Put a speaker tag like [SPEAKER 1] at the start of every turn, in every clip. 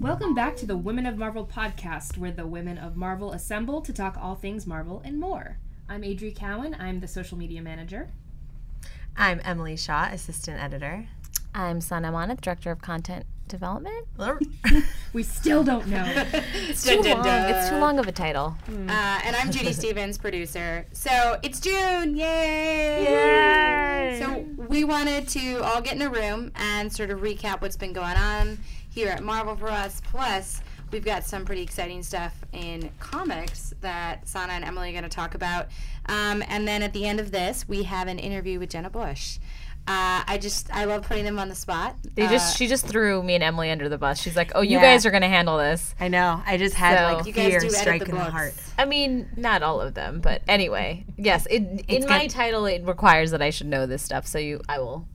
[SPEAKER 1] Welcome back to the Women of Marvel podcast, where the women of Marvel assemble to talk all things Marvel and more. I'm Adri Cowan. I'm the social media manager.
[SPEAKER 2] I'm Emily Shaw, assistant editor.
[SPEAKER 3] I'm Sana Amanat, director of content development.
[SPEAKER 1] We still don't know.
[SPEAKER 3] It's too long. It's too long of a title.
[SPEAKER 4] Uh, and I'm Judy Stevens, producer. So it's June, yay! So we wanted to all get in a room and sort of recap what's been going on here at Marvel for us. Plus, we've got some pretty exciting stuff in comics that Sana and Emily are going to talk about. Um, and then at the end of this, we have an interview with Jenna Busch. Uh, I just I love putting them on the spot.
[SPEAKER 3] They
[SPEAKER 4] Uh,
[SPEAKER 3] just she just threw me and Emily under the bus. She's like, "Oh, you
[SPEAKER 2] Yeah.
[SPEAKER 3] guys are gonna handle this."
[SPEAKER 2] I know. I just had
[SPEAKER 3] So-
[SPEAKER 2] like
[SPEAKER 4] You guys
[SPEAKER 2] fear
[SPEAKER 4] do edit
[SPEAKER 2] strike
[SPEAKER 4] the
[SPEAKER 2] in the heart.
[SPEAKER 3] I mean, not all of them, but anyway, yes. It, in
[SPEAKER 2] It's
[SPEAKER 3] my title, it requires that I should know this stuff. So you, I will.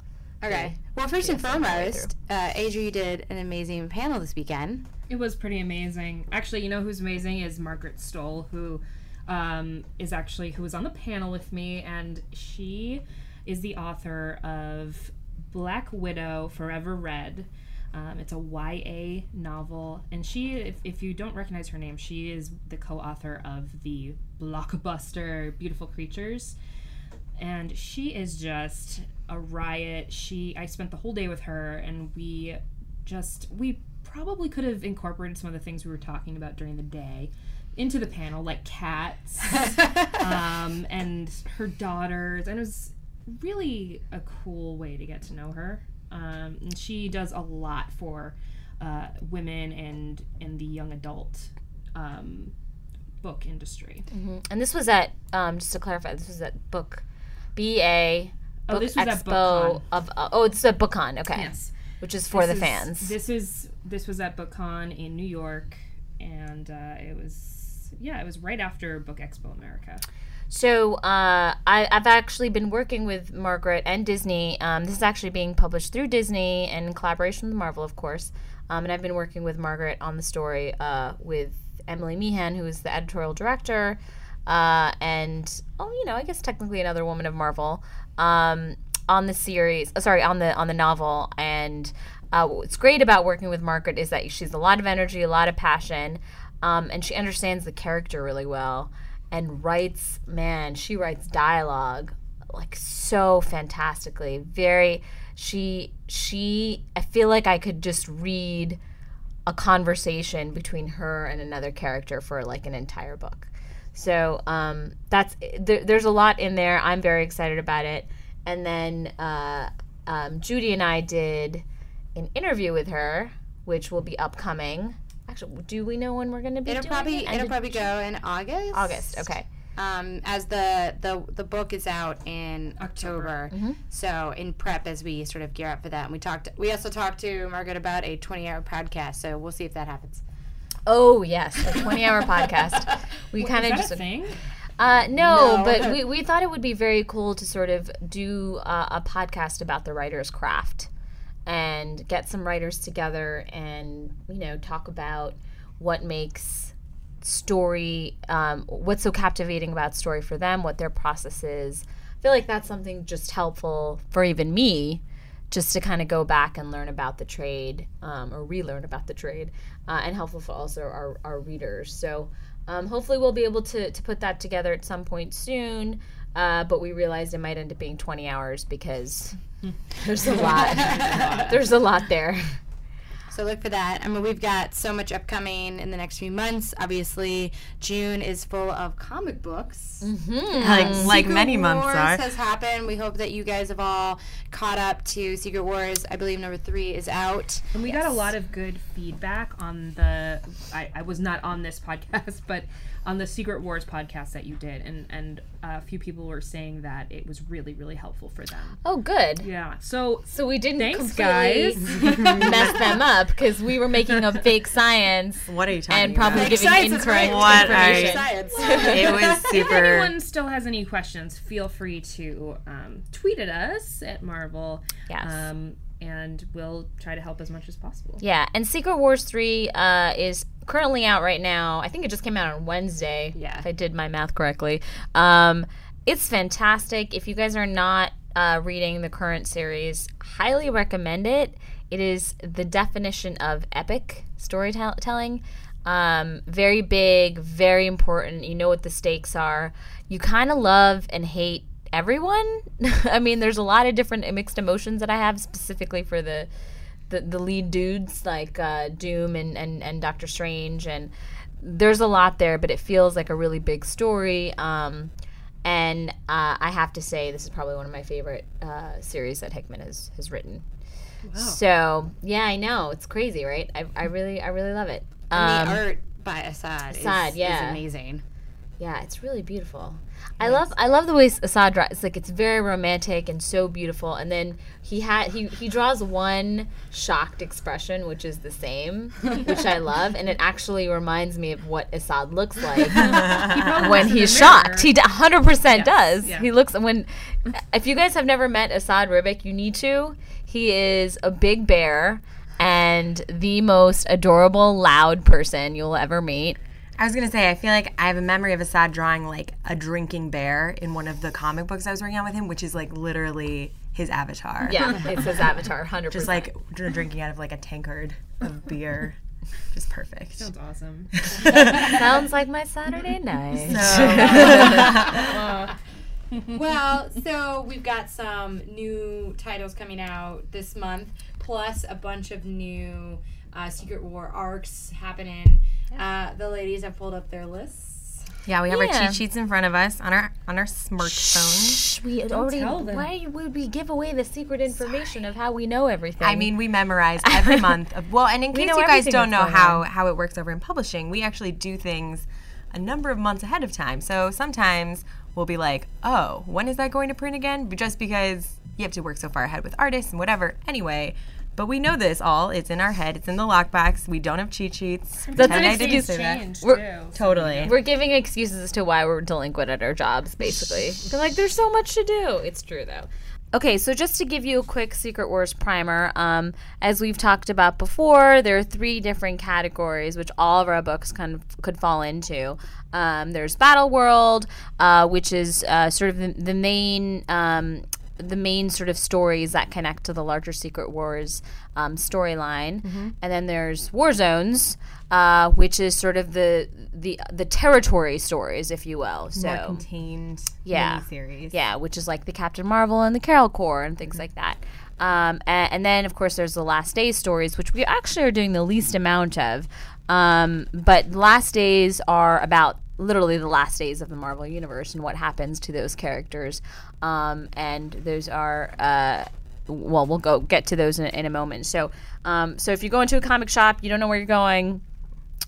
[SPEAKER 4] Okay. Well, first and
[SPEAKER 3] Yes, I'm
[SPEAKER 4] foremost, uh, Adri did an amazing panel this weekend.
[SPEAKER 1] It was pretty amazing. Actually, you know who's amazing is Margaret Stohl, who um, is actually who was on the panel with me, and she is the author of Black Widow Forever Red. Um, it's a YA novel, and she, if, if you don't recognize her name, she is the co-author of the blockbuster Beautiful Creatures, and she is just a riot. She, I spent the whole day with her, and we just we probably could have incorporated some of the things we were talking about during the day into the panel, like cats um, and her daughters, and it was really a cool way to get to know her. Um, and she does a lot for uh, women and and the young adult um, book industry.
[SPEAKER 3] And this was at um, just to clarify, this was at Book B A.
[SPEAKER 1] Oh,
[SPEAKER 3] Book
[SPEAKER 1] this was at
[SPEAKER 3] Expo
[SPEAKER 1] BookCon.
[SPEAKER 3] of uh, oh, it's at BookCon. Okay,
[SPEAKER 1] Yes,
[SPEAKER 3] which is for the
[SPEAKER 1] is-
[SPEAKER 3] fans.
[SPEAKER 1] This is this was at BookCon in New York, and uh, it was yeah, it was right after Book Expo America.
[SPEAKER 3] So uh, I, I've actually been working with Margaret and Disney. Um, this is actually being published through Disney and in collaboration with Marvel, of course. Um, and I've been working with Margaret on the story uh, with Emily Meehan, who is the editorial director, uh, and oh, you know, I guess technically another woman of Marvel um, on the series. uh, sorry, on the on the novel. And uh, what's great about working with Margaret is that she's a lot of energy, a lot of passion, um, and she understands the character really well and writes man she writes dialogue like so fantastically. Very she she i feel like i could just read a conversation between her and another character for like an entire book. So um that's there, there's a lot in there. I'm very excited about it. And then uh um, judy and i did an interview with her which will be upcoming actually do we know when we're going to be
[SPEAKER 4] It'll
[SPEAKER 3] doing
[SPEAKER 4] probably
[SPEAKER 3] it?
[SPEAKER 4] it'll
[SPEAKER 3] of
[SPEAKER 4] probably go in August.
[SPEAKER 3] august okay
[SPEAKER 4] Um, as the the the book is out in October,
[SPEAKER 3] Mm-hmm.
[SPEAKER 4] so in prep as we sort of gear up for that, and we talked. We also talked to Margaret about a twenty hour podcast, so we'll see if that happens.
[SPEAKER 3] Oh yes, a twenty-hour podcast. We kind of just
[SPEAKER 1] a thing?
[SPEAKER 3] uh, no,
[SPEAKER 4] No.
[SPEAKER 3] but we, we thought it would be very cool to sort of do uh, a podcast about the writer's craft and get some writers together and you know talk about what makes story um, what's so captivating about story for them what their process is. I feel like that's something just helpful for even me just to kind of go back and learn about the trade um, or relearn about the trade uh, and helpful for also our, our readers. So um, hopefully we'll be able to, to put that together at some point soon uh, but we realized it might end up being 20 hours because there's a lot there's a lot there
[SPEAKER 4] So look for that. I mean, we've got so much upcoming in the next few months. Obviously, June is full of comic books.
[SPEAKER 2] Like like
[SPEAKER 4] Secret
[SPEAKER 2] many months
[SPEAKER 4] Wars
[SPEAKER 2] are.
[SPEAKER 4] has happened. We hope that you guys have all caught up to Secret Wars. I believe number three is out.
[SPEAKER 1] And we got a lot of good feedback on the. I, I was not on this podcast, but on the Secret Wars podcast that you did, and and a few people were saying that it was really really helpful for them.
[SPEAKER 3] oh good
[SPEAKER 1] Yeah. So
[SPEAKER 3] so we didn't
[SPEAKER 1] Thanks,
[SPEAKER 3] completely mess them up because we were making a fake science
[SPEAKER 2] What are you talking about?
[SPEAKER 3] and probably
[SPEAKER 2] about?
[SPEAKER 3] giving
[SPEAKER 4] science
[SPEAKER 3] incorrect
[SPEAKER 4] great.
[SPEAKER 2] What
[SPEAKER 3] information.
[SPEAKER 2] you-
[SPEAKER 4] Science.
[SPEAKER 2] It was super.
[SPEAKER 1] if anyone still has any questions, feel free to um, tweet at us at Marvel.
[SPEAKER 3] Yes.
[SPEAKER 1] Um, and we'll try to help as much as possible.
[SPEAKER 3] Yeah, and Secret Wars 3 uh, is currently out right now. I think it just came out on Wednesday,
[SPEAKER 4] Yeah.
[SPEAKER 3] if I did my math correctly. Um, it's fantastic. If you guys are not uh, reading the current series, highly recommend it. it is the definition of epic storytelling. Um, very big, very important. You know what the stakes are. You kind of love and hate everyone. I mean, there's a lot of different mixed emotions that I have specifically for the the, the lead dudes like uh, Doom and, and, and Doctor Strange and there's a lot there, but it feels like a really big story. Um, and uh, I have to say, this is probably one of my favorite uh, series that Hickman has, has written. So yeah, I know it's crazy, right? I, I really I really love it.
[SPEAKER 4] And
[SPEAKER 3] Um,
[SPEAKER 4] the art by Esad,
[SPEAKER 3] Esad,
[SPEAKER 4] is,
[SPEAKER 3] yeah.
[SPEAKER 4] is amazing.
[SPEAKER 3] Yeah, it's really beautiful. I love I love the way Esad draws. It's like it's very romantic and so beautiful. And then he had he he draws one shocked expression, which is the same, which I love, and it actually reminds me of what Esad looks like when he's shocked. He hundred percent does.
[SPEAKER 1] yeah.
[SPEAKER 3] He looks when. If you guys have never met Esad Ribic, you need to. He is a big bear and the most adorable, loud person you'll ever meet.
[SPEAKER 2] I was gonna say, I feel like I have a memory of Esad drawing like a drinking bear in one of the comic books I was working on with him, which is like literally his avatar.
[SPEAKER 3] Yeah, it's his avatar, hundred percent.
[SPEAKER 2] Just like dr- drinking out of like a tankard of beer. Just perfect.
[SPEAKER 1] Sounds awesome.
[SPEAKER 3] Sounds like my Saturday night.
[SPEAKER 4] well, so we've got some new titles coming out this month, plus a bunch of new uh, Secret War arcs happening. Uh, the ladies have pulled up their lists.
[SPEAKER 2] Yeah, we have our cheat sheets in front of us on our on our smartphones.
[SPEAKER 3] Shh, we had already.
[SPEAKER 1] tell them.
[SPEAKER 3] Why would we give away the secret information of how we know everything?
[SPEAKER 2] I mean, we memorize every month. Of, well, and in case you guys don't know
[SPEAKER 3] that's going
[SPEAKER 2] how how it works over in publishing, we actually do things a number of months ahead of time. So sometimes we'll be like, "Oh, when is that going to print again?" Just because you have to work so far ahead with artists and whatever. Anyway. But we know this all. It's in our head. It's in the lockbox. We don't have cheat sheets.
[SPEAKER 3] That's
[SPEAKER 2] Pretend
[SPEAKER 3] an
[SPEAKER 2] I didn't
[SPEAKER 3] excuse.
[SPEAKER 2] say that.
[SPEAKER 1] Change
[SPEAKER 3] We're-
[SPEAKER 1] too.
[SPEAKER 2] Totally.
[SPEAKER 3] we're giving excuses as to why we're delinquent at our jobs, basically. They're like, there's so much to do. It's true, though. Okay, so just to give you a quick Secret Wars primer, um, as we've talked about before, there are three different categories which all of our books kind of could fall into. Um, there's Battle World, uh, which is uh, sort of the, the main. Um, the main sort of stories that connect to the larger Secret Wars um, storyline, and then there's War Zones, uh, which is sort of the the the territory stories, if you will. So
[SPEAKER 2] More contained
[SPEAKER 3] Yeah.
[SPEAKER 2] miniseries.
[SPEAKER 3] yeah, which is like the Captain Marvel and the Carol Corps and things like that. Um, and, and then, of course, there's the Last Days stories, which we actually are doing the least amount of. Um, but Last Days are about literally the last days of the Marvel Universe and what happens to those characters. Um, and those are. Uh, well, we'll go get to those in, in a moment. So, um, so if you go into a comic shop, you don't know where you're going,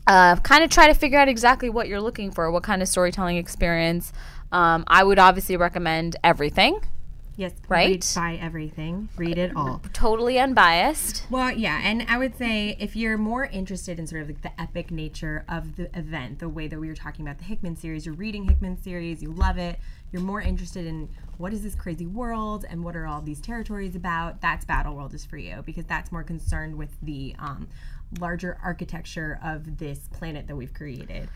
[SPEAKER 3] uh, kind of try to figure out exactly what you're looking for, what kind of storytelling experience. Um, I would obviously recommend everything,
[SPEAKER 2] Yes.
[SPEAKER 3] Right?
[SPEAKER 2] Read, buy everything. Read it all.
[SPEAKER 3] totally unbiased.
[SPEAKER 2] Well, yeah, and I would say if you're more interested in sort of like the epic nature of the event, the way that we were talking about the Hickman series, you're reading Hickman series, you love it, you're more interested in what is this crazy world and what are all these territories about, that's Battle World is for you because that's more concerned with the um, larger architecture of this planet that we've created.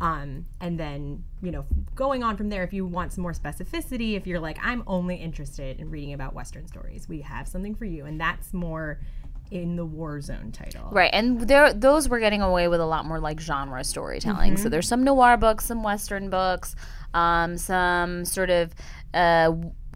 [SPEAKER 2] Um, and then, you know, going on from there, if you want some more specificity, if you're like, I'm only interested in reading about Western stories, we have something for you. And that's more in the war zone title.
[SPEAKER 3] Right, and there those were getting away with a lot more like genre storytelling. So there's some noir books, some western books, um, some sort of uh,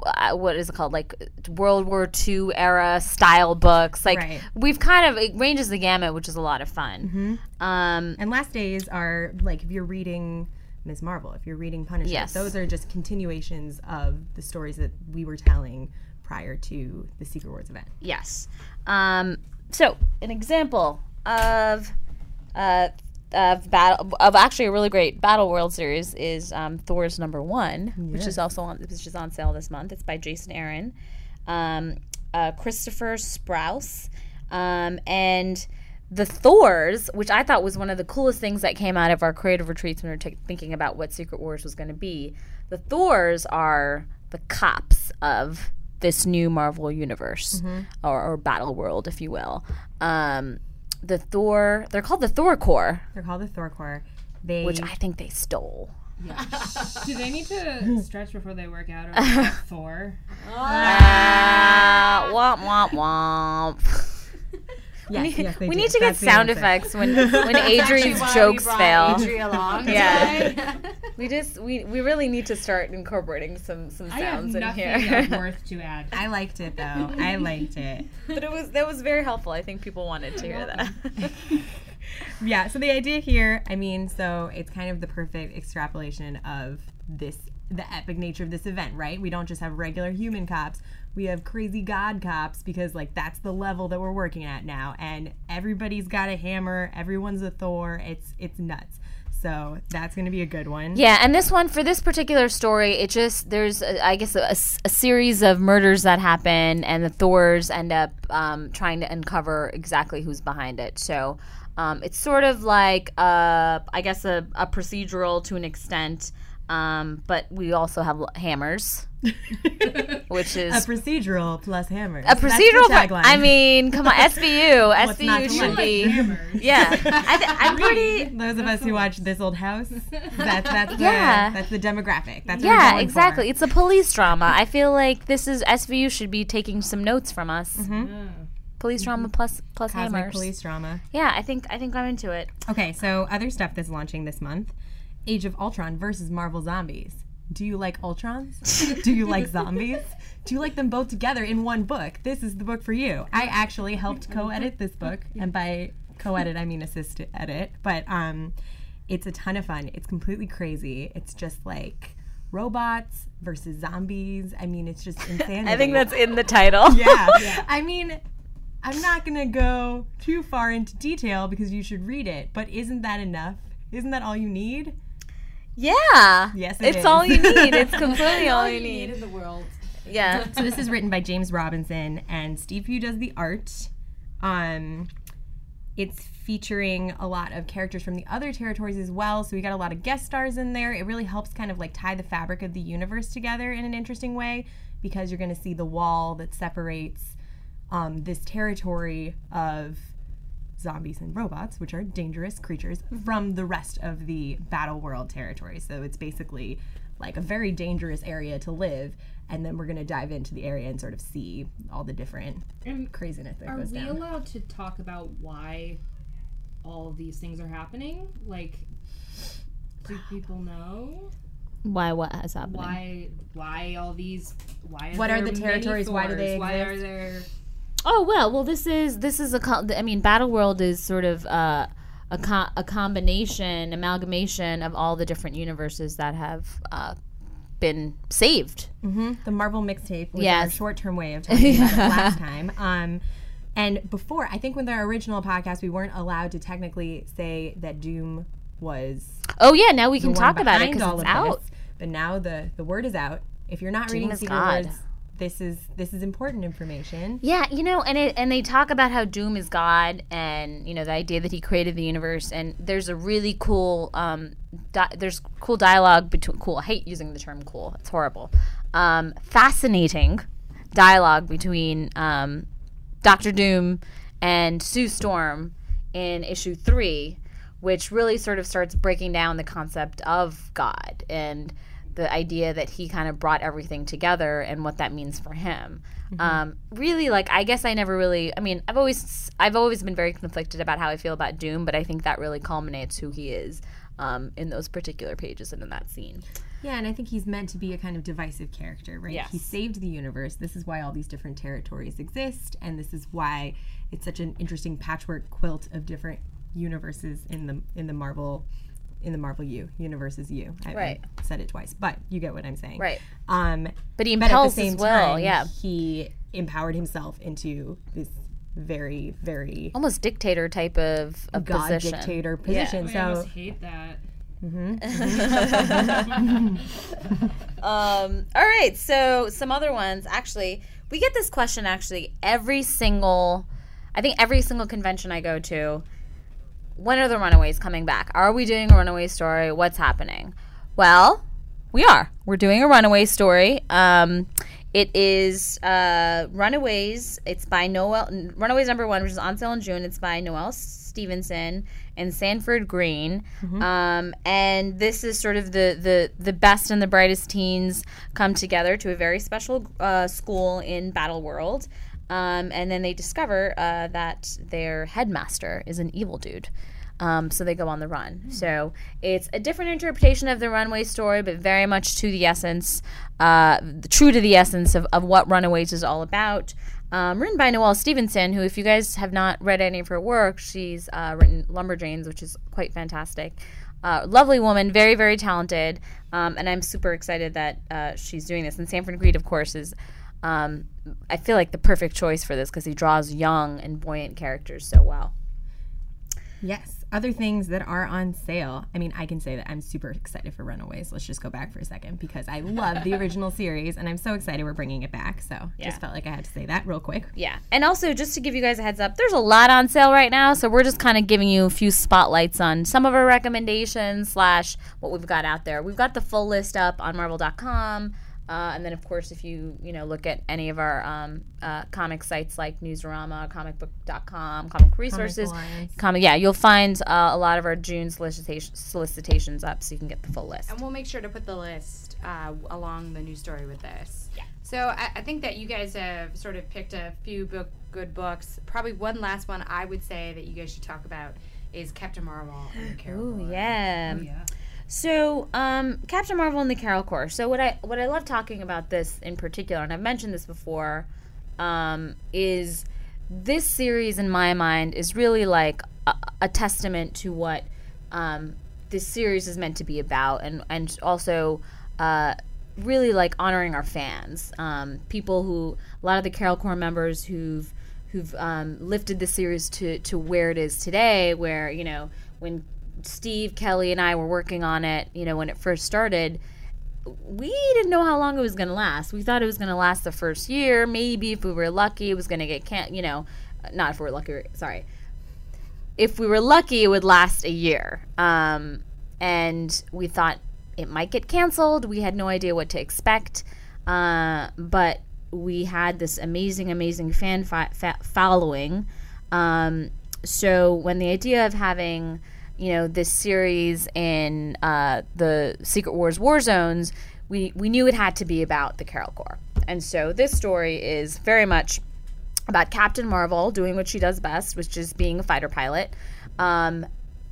[SPEAKER 3] uh, what is it called, like World War II era style books. Like
[SPEAKER 2] Right.
[SPEAKER 3] we've kind of it ranges the gamut, which is a lot of fun. Um,
[SPEAKER 2] And last days are like if you're reading Ms. Marvel, if you're reading Punisher,
[SPEAKER 3] Yes.
[SPEAKER 2] those are just continuations of the stories that we were telling prior to the Secret Wars event.
[SPEAKER 3] Yes. Um, so an example of uh, of battle of actually a really great Battle World series is um, Thors number one, which is also on which is on sale this month. It's by Jason Aaron, um, uh, Christopher Sprouse, um, and the Thors, which I thought was one of the coolest things that came out of our creative retreats when we were ta- thinking about what Secret Wars was going to be. The Thors are the cops of this new Marvel universe or, or battle world, if you will. Um, the Thor, they're called the Thor Corps,
[SPEAKER 2] They're called the Thor Corps. They
[SPEAKER 3] which I think they stole. Yeah.
[SPEAKER 1] Do they need to stretch before they work out, or like Thor?
[SPEAKER 3] Ah, womp womp womp.
[SPEAKER 2] Yes, yes, they
[SPEAKER 3] we
[SPEAKER 2] do.
[SPEAKER 3] need to get
[SPEAKER 2] That's the
[SPEAKER 3] sound effects when when Adri's
[SPEAKER 4] Why we
[SPEAKER 3] jokes fail.
[SPEAKER 4] Adria along
[SPEAKER 3] Yeah.
[SPEAKER 4] today.
[SPEAKER 3] We just we, we really need to start incorporating some some
[SPEAKER 1] I have
[SPEAKER 3] sounds in here.
[SPEAKER 1] of worth to add.
[SPEAKER 2] I liked it though. I liked it.
[SPEAKER 3] but it was that was very helpful. I think people wanted to hear that.
[SPEAKER 2] Yeah, so the idea here, I mean, so it's kind of the perfect extrapolation of this the epic nature of this event, right? We don't just have regular human cops. We have crazy god cops because like that's the level that we're working at now and everybody's got a hammer, everyone's a Thor. It's it's nuts. So that's going to be a good one.
[SPEAKER 3] Yeah, and this one for this particular story, it just there's a, I guess a series of murders that happen, and the Thors end up um, trying to uncover exactly who's behind it. So um, it's sort of like uh, I guess a, a procedural to an extent, um, but we also have l- hammers, which is
[SPEAKER 2] A procedural plus hammers.
[SPEAKER 3] a procedural. part- I mean, come on, SVU,
[SPEAKER 2] not
[SPEAKER 3] SVU should
[SPEAKER 2] like?
[SPEAKER 3] be.
[SPEAKER 1] Hammers.
[SPEAKER 3] Yeah, I th- I'm pretty.
[SPEAKER 2] those of us who watch this old house, that's that's the,
[SPEAKER 3] Yeah.
[SPEAKER 2] that's the demographic. That's what we're
[SPEAKER 3] Yeah,
[SPEAKER 2] going
[SPEAKER 3] exactly.
[SPEAKER 2] For.
[SPEAKER 3] It's a police drama. I feel like this is SVU should be taking some notes from us. Police drama plus plus
[SPEAKER 2] Cosmic
[SPEAKER 3] hammers.
[SPEAKER 2] police drama.
[SPEAKER 3] Yeah, I think I think I'm into it.
[SPEAKER 2] Okay, so other stuff that's launching this month Age of Ultron versus Marvel Zombies. Do you like Ultrons? Do you like zombies? Do you like them both together in one book? This is the book for you. I actually helped co edit this book, and by co edit, I mean assist edit, but um, it's a ton of fun. It's completely crazy. It's just like robots versus zombies. I mean, it's just insanity.
[SPEAKER 3] I think that's in the title.
[SPEAKER 2] yeah. I mean, I'm not going to go too far into detail because you should read it, but isn't that enough? Isn't that all you need?
[SPEAKER 3] Yeah.
[SPEAKER 2] Yes, it
[SPEAKER 3] it's
[SPEAKER 2] is.
[SPEAKER 3] all you need. It's completely all you
[SPEAKER 4] need
[SPEAKER 3] need.
[SPEAKER 4] in the world.
[SPEAKER 3] Yeah.
[SPEAKER 2] So this is written by James Robinson and Steve Pugh does the art. Um it's featuring a lot of characters from the other territories as well. So we got a lot of guest stars in there. It really helps kind of like tie the fabric of the universe together in an interesting way because you're going to see the wall that separates um, this territory of zombies and robots, which are dangerous creatures, from the rest of the battle world territory. So it's basically like a very dangerous area to live. And then we're going to dive into the area and sort of see all the different
[SPEAKER 1] And
[SPEAKER 2] craziness that goes down.
[SPEAKER 1] are we allowed to talk about why all of these things are happening? Like, do people know
[SPEAKER 3] Why? What has happened?
[SPEAKER 1] why? Why all these? Why?
[SPEAKER 2] What are the
[SPEAKER 1] many
[SPEAKER 2] territories? Why do they
[SPEAKER 1] Thors? Why are
[SPEAKER 2] exist?
[SPEAKER 1] there?
[SPEAKER 3] Oh well, well this is this is a co- I mean Battle World is sort of uh, a co- a combination amalgamation of all the different universes that have uh, been saved.
[SPEAKER 2] the Marvel mixtape was our short-term way of talking about it last time. Um, and before, I think with our original podcast, we weren't allowed to technically say that Doom was
[SPEAKER 3] Oh yeah, now we can talk about it because it's out.
[SPEAKER 2] this. But now the the word is out. If you're not reading
[SPEAKER 3] is
[SPEAKER 2] Secret
[SPEAKER 3] God.
[SPEAKER 2] Wars, this is this is important information.
[SPEAKER 3] Yeah, you know, and it, and they talk about how Doom is God, and you know the idea that he created the universe, and there's a really cool, um, di- there's cool dialogue between cool. I hate using the term cool; it's horrible. Um, fascinating dialogue between um, Doctor Doom and Sue Storm in issue three, which really sort of starts breaking down the concept of God and the idea that he kind of brought everything together and what that means for him. Um, really, like I guess I never really. I mean, I've always I've always been very conflicted about how I feel about Doom, but I think that really culminates who he is um, in those particular pages and in that scene.
[SPEAKER 2] Yeah, and I think he's meant to be a kind of divisive character, right?
[SPEAKER 3] Yes.
[SPEAKER 2] He saved the universe. This is why all these different territories exist, and this is why it's such an interesting patchwork quilt of different universes in the in the Marvel in the Marvel U universes U. I,
[SPEAKER 3] Right.
[SPEAKER 2] I said it twice, but you get what I'm saying,
[SPEAKER 3] Right.
[SPEAKER 2] Um,
[SPEAKER 3] But he
[SPEAKER 2] but at the same
[SPEAKER 3] as well.
[SPEAKER 2] time,
[SPEAKER 3] yeah,
[SPEAKER 2] he empowered himself into this very very
[SPEAKER 3] almost dictator type of, of
[SPEAKER 2] god
[SPEAKER 3] position.
[SPEAKER 2] dictator position.
[SPEAKER 1] Oh, I
[SPEAKER 2] So
[SPEAKER 1] almost hate that.
[SPEAKER 3] Um, all right, so some other ones. Actually, we get this question actually every single, I think every single convention I go to. When are the Runaways coming back? Are we doing a Runaway story? What's happening? Well, we are. We're doing a Runaway story. Um, it is uh, Runaways. It's by Noelle. Runaways number one, which is on sale in June. It's by Noelle Stevenson and Sanford Greene. Um, and this is sort of the, the the best and the brightest teens come together to a very special uh, school in Battle World. Um, and then they discover uh, that their headmaster is an evil dude. Um, so they go on the run. So it's a different interpretation of the Runaway story, but very much to the essence, uh, true to the essence of, of what Runaways is all about. Um, written by Noelle Stevenson, who, if you guys have not read any of her work, she's uh, written Lumberjanes, which is quite fantastic. Uh, lovely woman, very, very talented. Um, and I'm super excited that uh, she's doing this. And Sanford Greene, of course, is um, I feel like the perfect choice for this because he draws young and buoyant characters so well.
[SPEAKER 2] Yes. Other things that are on sale. I mean, I can say that I'm super excited for Runaways. Let's just go back for a second because I love the original series and I'm so excited we're bringing it back. So
[SPEAKER 3] Yeah.
[SPEAKER 2] just felt like I had to say that real quick.
[SPEAKER 3] Yeah. And also, just to give you guys a heads up, there's a lot on sale right now. So we're just kind of giving you a few spotlights on some of our recommendations slash what we've got out there. We've got the full list up on marvel.com. Uh, and then, of course, if you you know look at any of our um, uh, comic sites like Newsarama, comicbook.com, Comic Resources,
[SPEAKER 2] Alliance.
[SPEAKER 3] comic, yeah, you'll find uh, a lot of our June solicitation, solicitations up, so you can get the full list.
[SPEAKER 4] And we'll make sure to put the list uh, along the news story with this.
[SPEAKER 3] Yeah.
[SPEAKER 4] So I, I think that you guys have sort of picked a few book, good books. Probably one last one I would say that you guys should talk about is Captain Marvel and the Carol.
[SPEAKER 3] Ooh,
[SPEAKER 4] Corps.
[SPEAKER 3] yeah.
[SPEAKER 1] yeah.
[SPEAKER 3] So, um, Captain Marvel and the Carol Corps. So, what I what I love talking about this in particular, and I've mentioned this before, um, is this series in my mind is really like a, a testament to what um, this series is meant to be about, and and also. Uh, really like honoring our fans, um, people who a lot of the Carol Corps members who've who've um, lifted the series to to where it is today. Where you know when Steve Kelly and I were working on it, you know when it first started, we didn't know how long it was going to last. We thought it was going to last the first year, maybe if we were lucky, it was going to get can you know, not if we were lucky. Sorry, if we were lucky, it would last a year. Um, and we thought it might get canceled. We had no idea what to expect. Uh, but we had this amazing, amazing fan fa- following. Um, so when the idea of having, you know, this series in uh, the Secret Wars war zones, we, we knew it had to be about the Carol Corps. And so this story is very much about Captain Marvel doing what she does best, which is being a fighter pilot, um,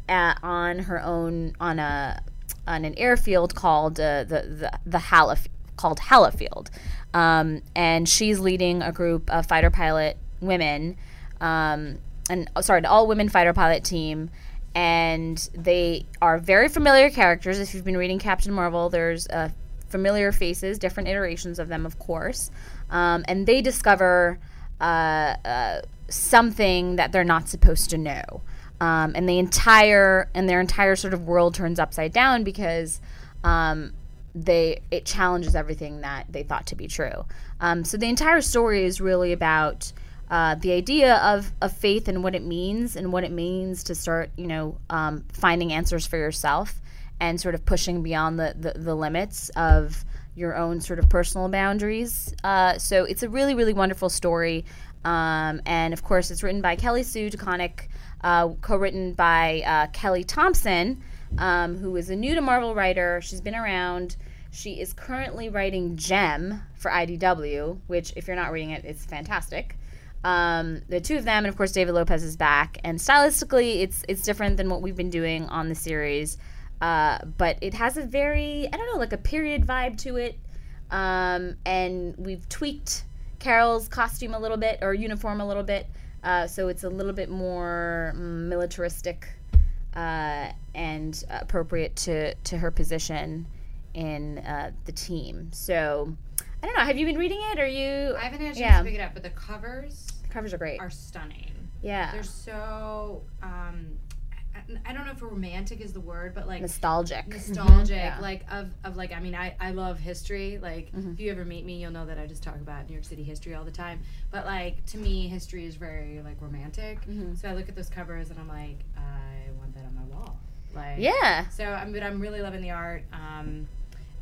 [SPEAKER 3] at, on her own on a on an airfield called uh, the the the Hala called Halafield, um, and she's leading a group of fighter pilot women, um, and oh, sorry, an all women fighter pilot team. And they are very familiar characters. If you've been reading Captain Marvel, there's uh, familiar faces, different iterations of them, of course. Um, and they discover uh, uh, something that they're not supposed to know. Um, and the entire and their entire sort of world turns upside down because um, they it challenges everything that they thought to be true. Um, so the entire story is really about uh, the idea of, of faith and what it means and what it means to start, you know, um, finding answers for yourself and sort of pushing beyond the, the, the limits of your own sort of personal boundaries. Uh, so it's a really, really wonderful story. Um, and of course, it's written by Kelly Sue DeConnick, uh, co written by uh, Kelly Thompson, um, who is a new to Marvel writer. She's been around. She is currently writing Jem for IDW, which, if you're not reading it, it's fantastic. Um, the two of them, and of course David Lopez is back. And stylistically, it's it's different than what we've been doing on the series, uh, but it has a very I don't know like a period vibe to it. Um, and we've tweaked Carol's costume a little bit or uniform a little bit, uh, so it's a little bit more militaristic uh, and appropriate to to her position in uh, the team. So I don't know. Have you been reading it? Or you?
[SPEAKER 4] I haven't had a chance
[SPEAKER 3] Yeah.
[SPEAKER 4] to pick it up, but the covers
[SPEAKER 3] covers are great.
[SPEAKER 4] are stunning.
[SPEAKER 3] Yeah,
[SPEAKER 4] They're so um, I, don't know if romantic is the word, but like
[SPEAKER 3] nostalgic.
[SPEAKER 4] nostalgic
[SPEAKER 3] Yeah.
[SPEAKER 4] like of, of like i mean I, I love history like if you ever meet me you'll know that i just talk about new york city history all the time but like to me history is very like romantic so i look at those covers and i'm like i want that on my wall like
[SPEAKER 3] Yeah,
[SPEAKER 4] so i'm but i'm really loving the art um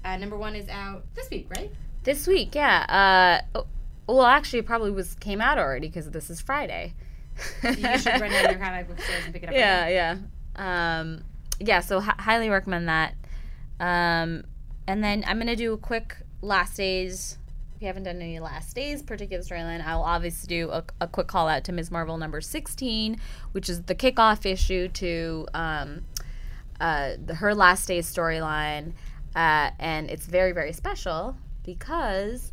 [SPEAKER 4] uh, number one is out this week right
[SPEAKER 3] this week. Yeah. Uh, oh, well, actually, it probably was came out already because this is Friday.
[SPEAKER 4] you should run down your comic book stores and pick it up right
[SPEAKER 3] yeah, yeah. Um, yeah, so hi- highly recommend that. Um, and then I'm gonna do a quick last days. We haven't done any last days particular storyline. I'll obviously do a, a, quick call out to Ms. Marvel number 16, which is the kickoff issue to um, uh, the, her last days storyline. Uh, and it's very, very special because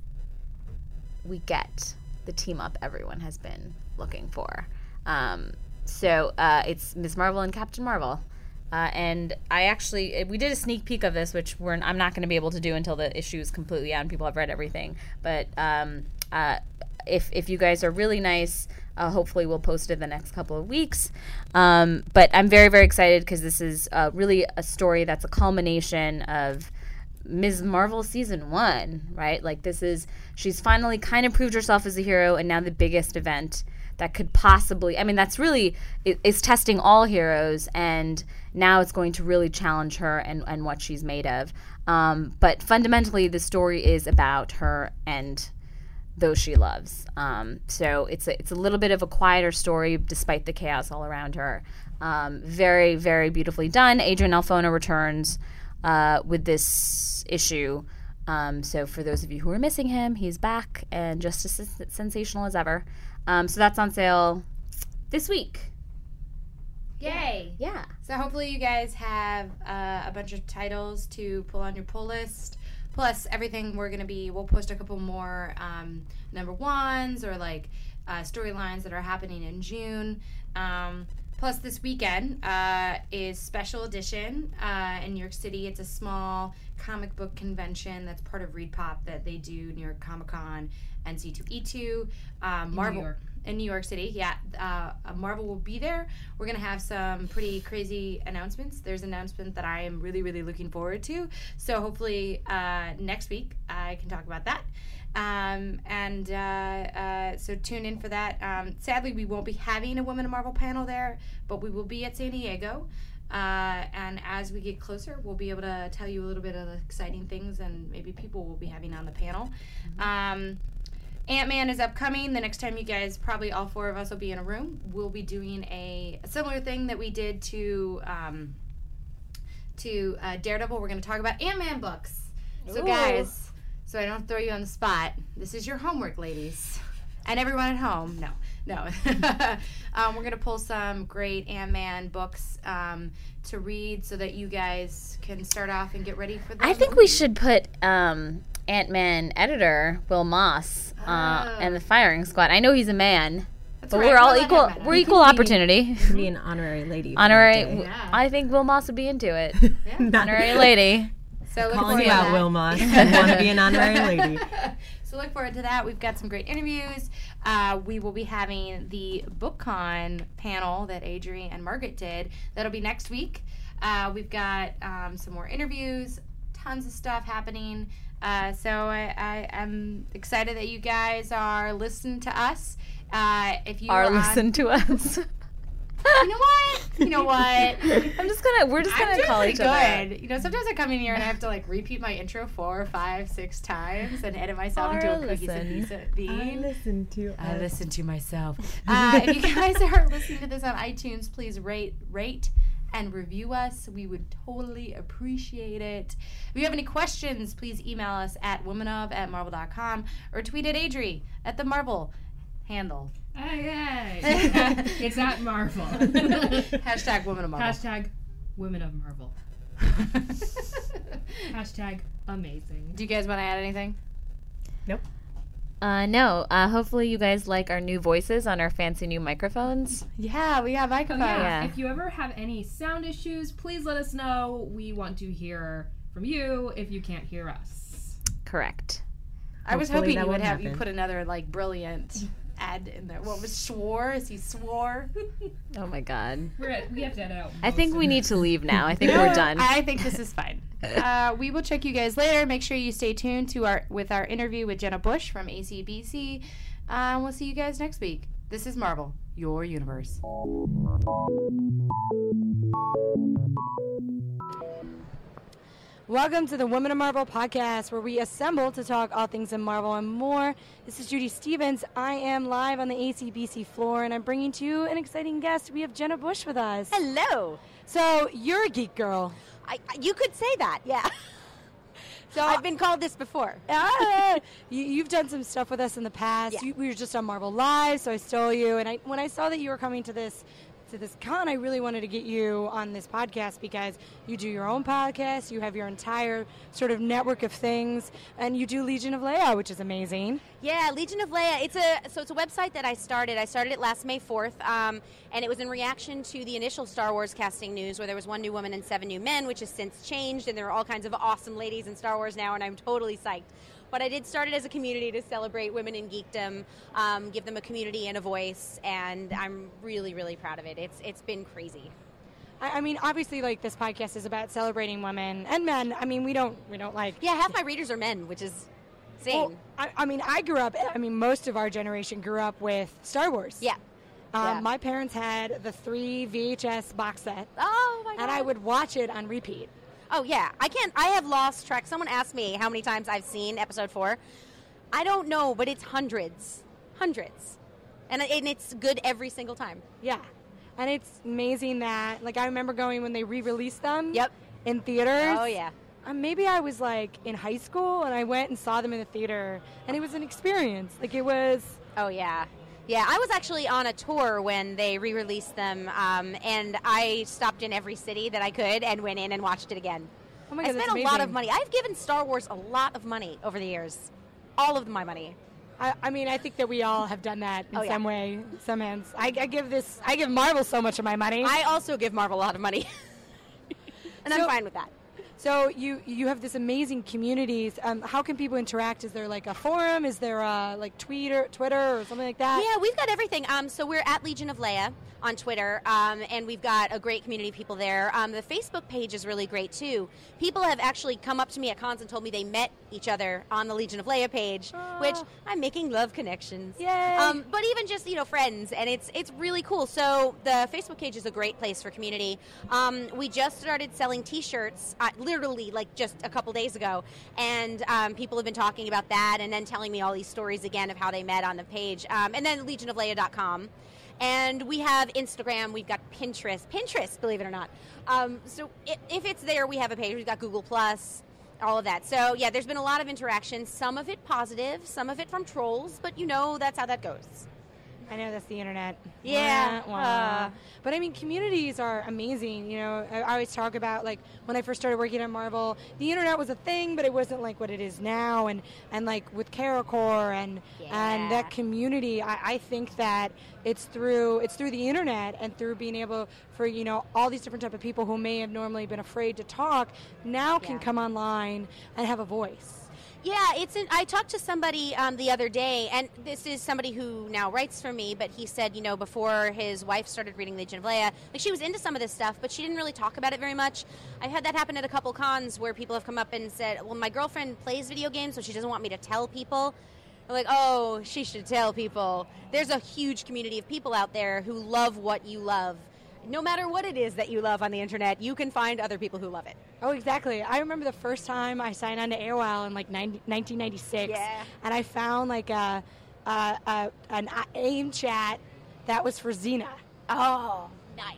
[SPEAKER 3] we get the team up everyone has been looking for. Um, so uh, it's Ms. Marvel and Captain Marvel. Uh, and I actually we did a sneak peek of this, which we're, I'm not going to be able to do until the issue is completely out and people have read everything. But um, uh, if if you guys are really nice, uh, hopefully we'll post it the next couple of weeks. Um, but I'm very very excited because this is uh, really a story that's a culmination of Ms. Marvel season one, right? Like this is she's finally kind of proved herself as a hero, and now the biggest event that could possibly i mean that's really it, it's testing all heroes and now it's going to really challenge her and, and what she's made of um, but fundamentally the story is about her and those she loves um, so it's a, it's a little bit of a quieter story despite the chaos all around her um, very very beautifully done adrian alphona returns uh, with this issue um, so for those of you who are missing him he's back and just as sensational as ever um, so that's on sale this week.
[SPEAKER 4] Yay!
[SPEAKER 3] Yeah.
[SPEAKER 4] So hopefully you guys have uh, a bunch of titles to pull on your pull list. Plus everything we're gonna be. We'll post a couple more um, number ones or like uh, storylines that are happening in June. Um, plus this weekend uh, is special edition uh, in New York City. It's a small comic book convention that's part of ReedPop that they do New York Comic Con and C2E2. Um, Marvel. In New York City, yeah. Uh, Marvel will be there. We're going to have some pretty crazy announcements. There's an announcement that I am really, really looking forward to. So hopefully uh, next week I can talk about that. Um, and uh, uh, so tune in for that. Um, sadly, we won't be having a Women of Marvel panel there, but we will be at San Diego. Uh, and as we get closer, we'll be able to tell you a little bit of the exciting things and maybe people will be having on the panel. Um, Ant Man is upcoming. The next time you guys, probably all four of us, will be in a room. We'll be doing a, similar thing that we did to um, to uh, Daredevil. We're going to talk about Ant Man books. So,
[SPEAKER 3] Ooh.
[SPEAKER 4] guys, so I don't throw you on the spot, this is your homework, ladies, and everyone at home. No, no. um, we're going to pull some great Ant Man books um, to read so that you guys can start off and get ready for the
[SPEAKER 3] I think we should put um, Ant Man editor Will Moss uh,
[SPEAKER 4] Oh.
[SPEAKER 3] and the firing squad. I know he's a man,
[SPEAKER 4] That's
[SPEAKER 3] but
[SPEAKER 4] all right,
[SPEAKER 3] we're all
[SPEAKER 4] let
[SPEAKER 3] equal.
[SPEAKER 4] him.
[SPEAKER 3] We're
[SPEAKER 2] He
[SPEAKER 3] equal
[SPEAKER 2] can be-
[SPEAKER 3] opportunity.
[SPEAKER 2] be an honorary lady.
[SPEAKER 3] Honorary. w-
[SPEAKER 4] Yeah.
[SPEAKER 3] I think Will Moss would be into it.
[SPEAKER 2] Not
[SPEAKER 3] Honorary lady.
[SPEAKER 4] So look
[SPEAKER 2] calling
[SPEAKER 4] forward
[SPEAKER 2] you
[SPEAKER 4] to
[SPEAKER 2] out,
[SPEAKER 4] that.
[SPEAKER 2] Moss. You want to be an honorary lady.
[SPEAKER 4] so look forward to that. We've got some great interviews. Uh, we will be having the BookCon panel that Adri and Margaret did. That'll be next week. Uh, we've got um, some more interviews, tons of stuff happening. Uh, so I, I, I'm excited that you guys are listening to us. Uh, if you
[SPEAKER 3] Are
[SPEAKER 4] on-
[SPEAKER 3] listen to us.
[SPEAKER 4] you know what? You know what?
[SPEAKER 3] I'm just gonna. We're just gonna
[SPEAKER 4] doing
[SPEAKER 3] call each other.
[SPEAKER 4] good. You know, sometimes I come in here and I have to like repeat my intro four, five, six times and edit myself into a cohesive
[SPEAKER 3] listen.
[SPEAKER 4] of being.
[SPEAKER 2] listen to.
[SPEAKER 4] I listen to myself. Uh, if you guys are listening to this on iTunes, please rate, rate, and review us. We would totally appreciate it. If you have any questions, please email us at womanof at marvel.com or tweet at Adri at the Marvel handle.
[SPEAKER 1] Hey, hey. it's at Marvel.
[SPEAKER 4] Hashtag woman of Marvel.
[SPEAKER 1] Hashtag Women of Marvel. Hashtag amazing.
[SPEAKER 4] Do you guys want to add anything?
[SPEAKER 3] Uh, no. Uh, hopefully you guys like our new voices on our fancy new microphones.
[SPEAKER 4] Yeah, we got
[SPEAKER 1] Oh,
[SPEAKER 4] microphones.
[SPEAKER 1] yeah.
[SPEAKER 3] Yeah.
[SPEAKER 1] If you ever have any sound issues, please let us know. We want to hear from you if you can't hear us.
[SPEAKER 3] Correct.
[SPEAKER 4] I was hoping you would
[SPEAKER 2] won't
[SPEAKER 4] have you put another like brilliant ad in there. What was swore? Is he swore?
[SPEAKER 3] Oh my god.
[SPEAKER 1] We're at, we have to edit out.
[SPEAKER 3] I think we need to leave now. I think
[SPEAKER 4] No,
[SPEAKER 3] we're done.
[SPEAKER 4] I think this is fine. Uh, we will check you guys later. Make sure you stay tuned to our with our interview with Jenna Busch from ACBC. Uh, we'll see you guys next week. This is Marvel, your universe. Welcome to the Women of Marvel podcast, where we assemble to talk all things in Marvel and more. This is Judy Stevens. I am live on the ACBC floor, and I'm bringing to you an exciting guest. We have Jenna Busch with us.
[SPEAKER 5] Hello.
[SPEAKER 4] So you're a geek girl.
[SPEAKER 5] I, you could say that, yeah.
[SPEAKER 4] So I've been called this before.
[SPEAKER 5] Ah, you, you've done some stuff with us in the past.
[SPEAKER 4] Yeah.
[SPEAKER 5] You, we were just on Marvel Live, so I stole you. And I, when I saw that you were coming to this to this con, I really wanted to get you on this podcast because you do your own podcast, you have your entire sort of network of things, and you do Legion of Leia, which is amazing.
[SPEAKER 6] Yeah, Legion of Leia. It's a so it's a website that I started. I started it last May fourth, um, and it was in reaction to the initial Star Wars casting news, where there was one new woman and seven new men, which has since changed, and there are all kinds of awesome ladies in Star Wars now, and I'm totally psyched. But I did start it as a community to celebrate women in geekdom, um, give them a community and a voice, and I'm really, really proud of it. It's it's been crazy.
[SPEAKER 5] I, mean, obviously, like this podcast is about celebrating women and men. I mean, we don't we don't like
[SPEAKER 6] Yeah, half my readers are men, which is insane.
[SPEAKER 5] Well, I, I mean, I grew up. I mean, most of our generation grew up with Star Wars.
[SPEAKER 6] yeah.
[SPEAKER 5] Um,
[SPEAKER 6] Yeah.
[SPEAKER 5] My parents had the three VHS box set,
[SPEAKER 6] Oh my god.
[SPEAKER 5] and I would watch it on repeat.
[SPEAKER 6] Oh yeah, I can't. I have lost track. Someone asked me how many times I've seen episode four. I don't know, but it's hundreds, hundreds, and, and it's good every single time.
[SPEAKER 5] Yeah, and it's amazing that like I remember going when they re-released them.
[SPEAKER 6] Yep.
[SPEAKER 5] In theaters.
[SPEAKER 6] Oh yeah.
[SPEAKER 5] Uh, maybe I was like in high school and I went and saw them in the theater, and it was an experience. Like it was.
[SPEAKER 6] Oh yeah. Yeah, I was actually on a tour when they re-released them, um, and I stopped in every city that I could and went in and watched it again.
[SPEAKER 5] Oh my
[SPEAKER 6] I spent a lot of money. I've given Star Wars a lot of money over the years, all of my money.
[SPEAKER 5] I, I mean, I think that we all have done that in
[SPEAKER 6] Oh, yeah.
[SPEAKER 5] some way, some hands. I, I give this, I give Marvel so much of my money.
[SPEAKER 6] I also give Marvel a lot of money, and I'm fine with that.
[SPEAKER 5] So you you have this amazing communities. Um, how can people interact? Is there like a forum? Is there a like Twitter, Twitter, or something like that?
[SPEAKER 6] Yeah, we've got everything. Um, so we're at Legion of Leia on Twitter, um, and we've got a great community of people there. Um, the Facebook page is really great too. People have actually come up to me at cons and told me they met each other on the Legion of Leia page, which I'm making love connections.
[SPEAKER 5] Yay.
[SPEAKER 6] Um, but even just you know friends, and it's it's really cool. So the Facebook page is a great place for community. Um, we just started selling T-shirts, uh, literally like just a couple days ago, and um, people have been talking about that, and then telling me all these stories again of how they met on the page, um, and then LegionofLeia.com. And we have Instagram, we've got Pinterest, Pinterest, believe it or not. Um, so if, if it's there, we have a page. We've got Google Plus, all of that. So yeah, there's been a lot of interaction. Some of it positive, some of it from trolls, but you know that's how that goes.
[SPEAKER 5] I know that's the internet.
[SPEAKER 6] Yeah,
[SPEAKER 5] Wah, wah.
[SPEAKER 6] uh.
[SPEAKER 5] But I mean, communities are amazing. You know, I, I always talk about like when I first started working on Marvel, the internet was a thing, but it wasn't like what it is now. And and like with Carol Corps and
[SPEAKER 6] and
[SPEAKER 5] that community, I, I think that it's through it's through the internet and through being able for you know all these different type of people who may have normally been afraid to talk now can come online and have a voice.
[SPEAKER 6] Yeah, it's. An, I talked to somebody um, the other day, and this is somebody who now writes for me. But he said, you know, before his wife started reading Legion of Leia, like she was into some of this stuff, but she didn't really talk about it very much. I've had that happen at a couple cons where people have come up and said, "Well, my girlfriend plays video games, so she doesn't want me to tell people." I'm like, oh, she should tell people. There's a huge community of people out there who love what you love. No matter what it is that you love on the internet, you can find other people who love it.
[SPEAKER 5] Oh, exactly. I remember the first time I signed on to AOL in like 90, 1996,
[SPEAKER 6] Yeah.
[SPEAKER 5] and I found like a, a, a an AIM chat that was for Xena.
[SPEAKER 6] Oh, nice.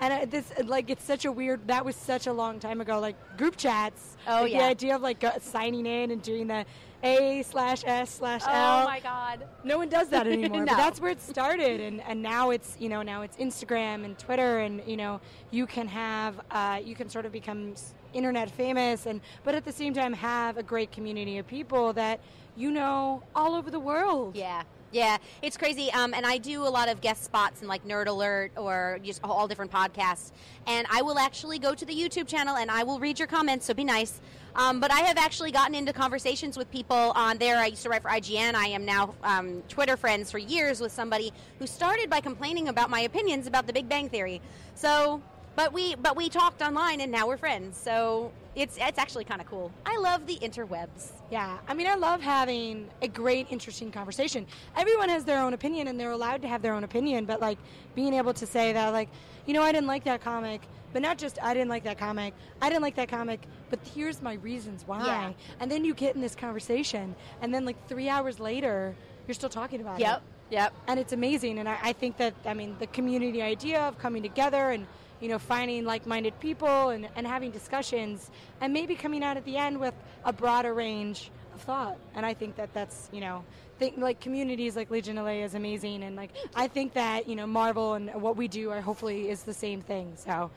[SPEAKER 5] And this, like, it's such a weird. That was such a long time ago. Like group chats.
[SPEAKER 6] Oh,
[SPEAKER 5] like,
[SPEAKER 6] yeah.
[SPEAKER 5] The idea of like signing in and doing the A slash S slash L.
[SPEAKER 6] Oh my god.
[SPEAKER 5] No one does that anymore.
[SPEAKER 6] No.
[SPEAKER 5] But that's where it started, and, and now it's you know now it's Instagram and Twitter, and you know you can have uh, you can sort of become internet famous, and but at the same time have a great community of people that you know all over the world.
[SPEAKER 6] Yeah. Yeah, it's crazy. Um, and I do a lot of guest spots and like Nerd Alert or just all different podcasts. And I will actually go to the YouTube channel and I will read your comments, so be nice. Um, but I have actually gotten into conversations with people on there. I used to write for IGN. I am now um, Twitter friends for years with somebody who started by complaining about my opinions about the Big Bang Theory. So, but we but we talked online and now we're friends. So it's it's actually kind of cool. I love the interwebs.
[SPEAKER 5] Yeah, I mean, I love having a great, interesting conversation. Everyone has their own opinion, and they're allowed to have their own opinion. But like being able to say that, like, you know, I didn't like that comic, but not just I didn't like that comic. I didn't like that comic, but here's my reasons why.
[SPEAKER 6] Yeah.
[SPEAKER 5] And then you get in this conversation, and then like three hours later, you're still talking about it.
[SPEAKER 6] Yep. Yep.
[SPEAKER 5] And it's amazing, and I, I think that I mean the community idea of coming together and you know, finding like-minded people and, and having discussions, and maybe coming out at the end with a broader range of thought. And I think that that's you know, think like communities like Legion LA is amazing, and like I think that you know Marvel and what we do are hopefully is the same thing. So.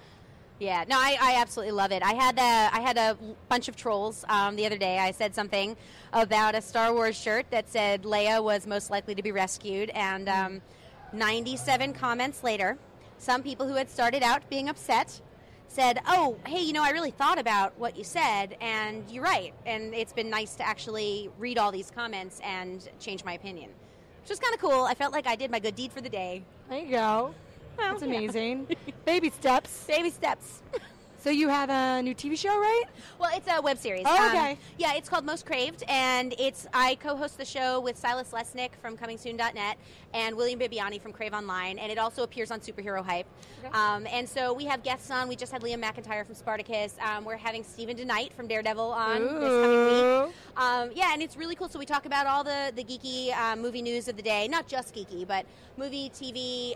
[SPEAKER 6] Yeah, no, I, I absolutely love it. I had a, I had a bunch of trolls um, the other day. I said something about a Star Wars shirt that said Leia was most likely to be rescued, and um, 97 comments later, some people who had started out being upset said, "Oh, hey, you know, I really thought about what you said, and you're right. And it's been nice to actually read all these comments and change my opinion." Which was kind of cool. I felt like I did my good deed for the day.
[SPEAKER 5] There you go. That's amazing. Baby steps.
[SPEAKER 6] Baby steps.
[SPEAKER 5] So you have a new TV show, right?
[SPEAKER 6] Well, it's a web series.
[SPEAKER 5] Oh, okay.
[SPEAKER 6] Um, yeah, it's called Most Craved, and it's I co-host the show with Silas Lesnick from ComingSoon.net and William Bibiani from Crave Online, and it also appears on Superhero Hype. Um, and so we have guests on. We just had Liam McIntyre from Spartacus. Um, we're having Steven DeKnight from Daredevil on this coming week. Um, yeah, and it's really cool. So we talk about all the the geeky um, movie news of the day, not just geeky, but movie, TV.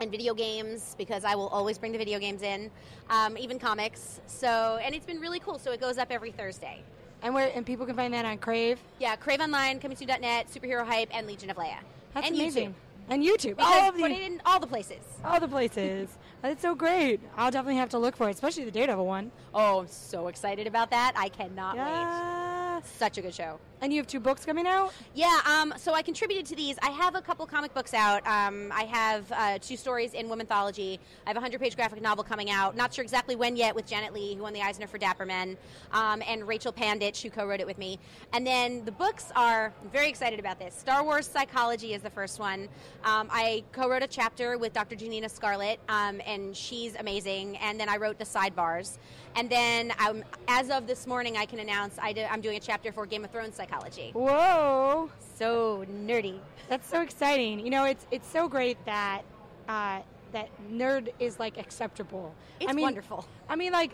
[SPEAKER 6] And video games because I will always bring the video games in, um, even comics. So, and it's been really cool. So it goes up every Thursday.
[SPEAKER 5] And where and people can find that on Crave.
[SPEAKER 6] Yeah, Crave Online, ComingSoon.net, Superhero Hype, and Legion of Leia.
[SPEAKER 5] That's
[SPEAKER 6] and
[SPEAKER 5] amazing.
[SPEAKER 6] YouTube.
[SPEAKER 5] And YouTube.
[SPEAKER 6] Because
[SPEAKER 5] all of
[SPEAKER 6] put
[SPEAKER 5] the
[SPEAKER 6] it in all the places.
[SPEAKER 5] all the places. That's so great. I'll definitely have to look for it, especially the Daredevil one.
[SPEAKER 6] Oh, I'm so excited about that. I cannot wait. Such a good show.
[SPEAKER 5] And you have two books coming out.
[SPEAKER 6] Yeah, um, so I contributed to these. I have a couple comic books out. Um, I have uh, two stories in Womanthology. I have a 100 page graphic novel coming out. Not sure exactly when yet with Janet Lee, who won the Eisner for Dapper Men, um, and Rachel Panditch, who co wrote it with me. And then the books are I'm very excited about this. Star Wars Psychology is the first one. Um, I co wrote a chapter with Dr. Janina Scarlet, um, and she's amazing. And then I wrote the sidebars. And then um, as of this morning, I can announce I do, I'm doing a chapter for Game of Thrones Psychology.
[SPEAKER 5] Whoa.
[SPEAKER 6] So nerdy.
[SPEAKER 5] That's so exciting. You know, it's it's so great that uh, that nerd is like acceptable.
[SPEAKER 6] It's
[SPEAKER 5] I mean,
[SPEAKER 6] wonderful.
[SPEAKER 5] I mean, like,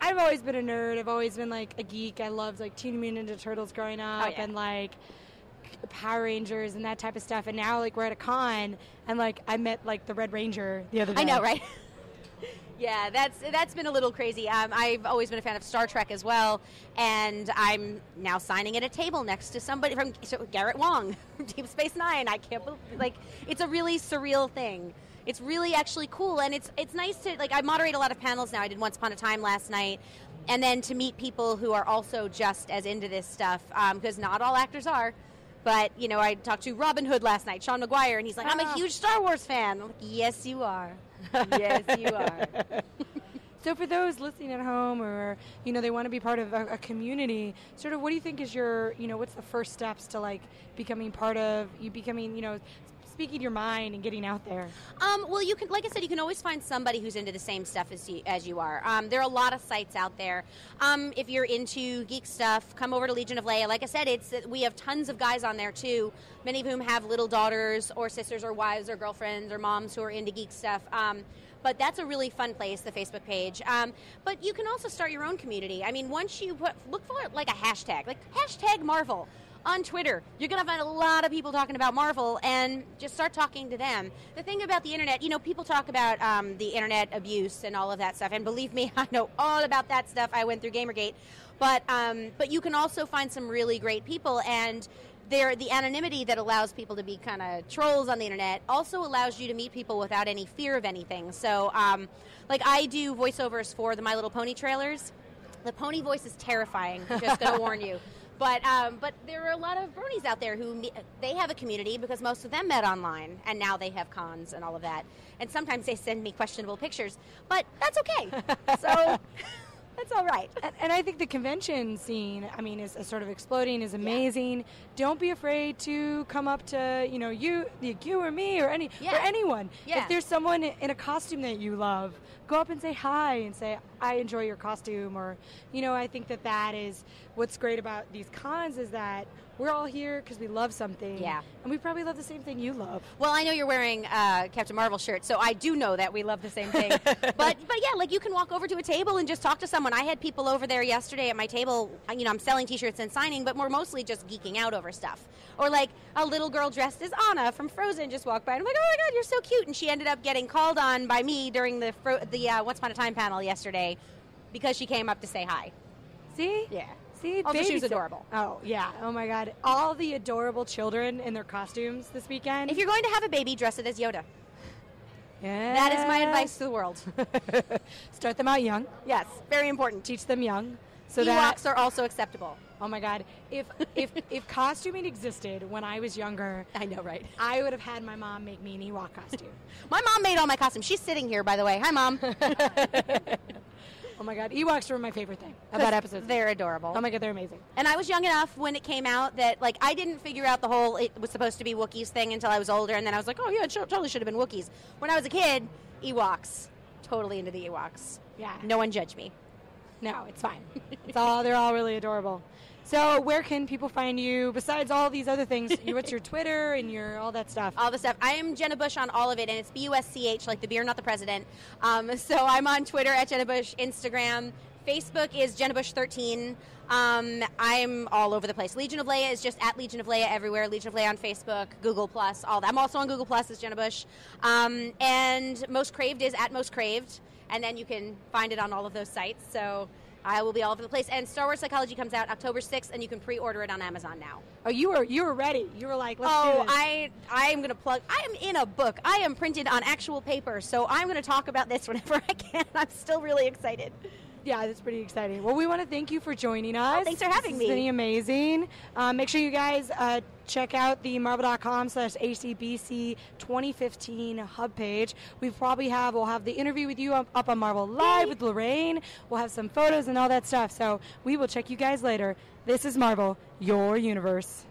[SPEAKER 5] I've always been a nerd. I've always been like a geek. I loved like Teenage Mutant Ninja Turtles growing up,
[SPEAKER 6] Oh, yeah.
[SPEAKER 5] and like Power Rangers and that type of stuff. And now, like, we're at a con, and like I met like the Red Ranger the other day.
[SPEAKER 6] I know, right? yeah, that's that's been a little crazy. Um, I've always been a fan of Star Trek as well, and I'm now signing at a table next to somebody from so Garrett Wang from Deep Space Nine. I can't believe like it's a really surreal thing. It's really actually cool, and it's it's nice to like I moderate a lot of panels now. I did Once Upon a Time last night, and then to meet people who are also just as into this stuff because not all actors are. But you know, I talked to Robin Hood last night, Sean Maguire, and he's like, "I'm a
[SPEAKER 5] Ah.
[SPEAKER 6] huge Star Wars fan." I'm like, "Yes, you are. Yes, you are."
[SPEAKER 5] So for those listening at home, or you know, they want to be part of a, a community, sort of, what do you think is your, you know, what's the first steps to like becoming part of you becoming, you know, speaking your mind and getting out there?
[SPEAKER 6] Um, well, you can, like I said, you can always find somebody who's into the same stuff as you, as you are. Um, there are a lot of sites out there. Um, if you're into geek stuff, come over to Legion of Leia. Like I said, it's we have tons of guys on there too. Many of whom have little daughters or sisters or wives or girlfriends or moms who are into geek stuff. Um, but that's a really fun place, the Facebook page. Um, but you can also start your own community. I mean, once you put look for like a hashtag, like hashtag Marvel on Twitter. You're going to find a lot of people talking about Marvel and just start talking to them. The thing about the internet, you know, people talk about um, the internet abuse and all of that stuff. And believe me, I know all about that stuff. I went through Gamergate. But, um, but you can also find some really great people. And there, the anonymity that allows people to be kind of trolls on the internet also allows you to meet people without any fear of anything. So, um, like, I do voiceovers for the My Little Pony trailers. The pony voice is terrifying. Just gonna warn you. But um, but there are a lot of bronies out there who they have a community because most of them met online, and now they have cons and all of that. And sometimes they send me questionable pictures, but that's okay. so that's all right.
[SPEAKER 5] And, and I think the convention scene, I mean, is, is sort of exploding, is amazing. Don't be afraid to come up to, you know, you, you or me or any or anyone.
[SPEAKER 6] Yeah.
[SPEAKER 5] If there's someone in a costume that you love, go up and say hi and say, I enjoy your costume. Or, you know, I think that that is what's great about these cons is that we're all here because we love something.
[SPEAKER 6] Yeah.
[SPEAKER 5] And we probably love the same thing you love.
[SPEAKER 6] Well, I know you're wearing uh, Captain Marvel shirt, so I do know that we love the same thing. but but yeah, like you can walk over to a table and just talk to someone. I had people over there yesterday at my table. You know, I'm selling T-shirts and signing, but more mostly just geeking out over stuff. Or like a little girl dressed as Anna from Frozen just walked by, and I'm like, oh my god, you're so cute. And she ended up getting called on by me during the Fro- the uh, Once Upon a Time panel yesterday because she came up to say hi.
[SPEAKER 5] See?
[SPEAKER 6] Yeah.
[SPEAKER 5] See,
[SPEAKER 6] Also, she was adorable.
[SPEAKER 5] Oh yeah. Oh my God. All the adorable children in their costumes this weekend.
[SPEAKER 6] If you're going to have a baby, dress it as Yoda.
[SPEAKER 5] yeah.
[SPEAKER 6] That is my advice to the world.
[SPEAKER 5] Start them out young.
[SPEAKER 6] yes, very important.
[SPEAKER 5] Teach them young. So that
[SPEAKER 6] Ewoks are also acceptable.
[SPEAKER 5] Oh my God, if if if costuming existed when I was younger,
[SPEAKER 6] I know, right?
[SPEAKER 5] I would have had my mom make me an Ewok costume.
[SPEAKER 6] My mom made all my costumes. She's sitting here, by the way. Hi, mom.
[SPEAKER 5] oh my God, Ewoks were my favorite thing about episodes.
[SPEAKER 6] They're adorable.
[SPEAKER 5] Oh my God, they're amazing.
[SPEAKER 6] and I was young enough when it came out that like I didn't figure out the whole it was supposed to be Wookiees thing until I was older, and then I was like, oh yeah, it totally should have been Wookiees. When I was a kid, Ewoks, totally into the Ewoks.
[SPEAKER 5] Yeah.
[SPEAKER 6] No one judge me.
[SPEAKER 5] No, it's fine. It's all they're all really adorable. So where can people find you besides all these other things? You- What's your Twitter and your all that stuff?
[SPEAKER 6] all the stuff. I am Jenna Busch on all of it, and it's B U S C H, like the beer, not the president. Um, so I'm on Twitter at Jenna Busch, Instagram, Facebook is Jenna Busch 13. Um, I'm all over the place. Legion of Leia is just at Legion of Leia everywhere. Legion of Leia on Facebook, Google Plus, all that. I'm also on Google Plus as Jenna Busch, um, and Most Craved is at Most Craved, and then you can find it on all of those sites. So. I will be all over the place. And Star Wars Psychology comes out October 6th, and you can pre-order it on Amazon now.
[SPEAKER 5] Oh, you were you were ready. You were like, let's oh, do
[SPEAKER 6] Oh. I I am going to plug. I am in a book. I am printed on actual paper, so I'm going to talk about this whenever I can. I'm still really excited.
[SPEAKER 5] Yeah, that's pretty exciting. Well, we want to thank you for joining us.
[SPEAKER 6] Oh, thanks for having
[SPEAKER 5] me. This
[SPEAKER 6] me.
[SPEAKER 5] been amazing. Um, make sure you guys uh, check out the marvel.com slash ACBC 2015 hub page. We probably have, we'll have the interview with you up, up on Marvel Live with Lorraine. We'll have some photos and all that stuff. So we will check you guys later. This is Marvel, your universe.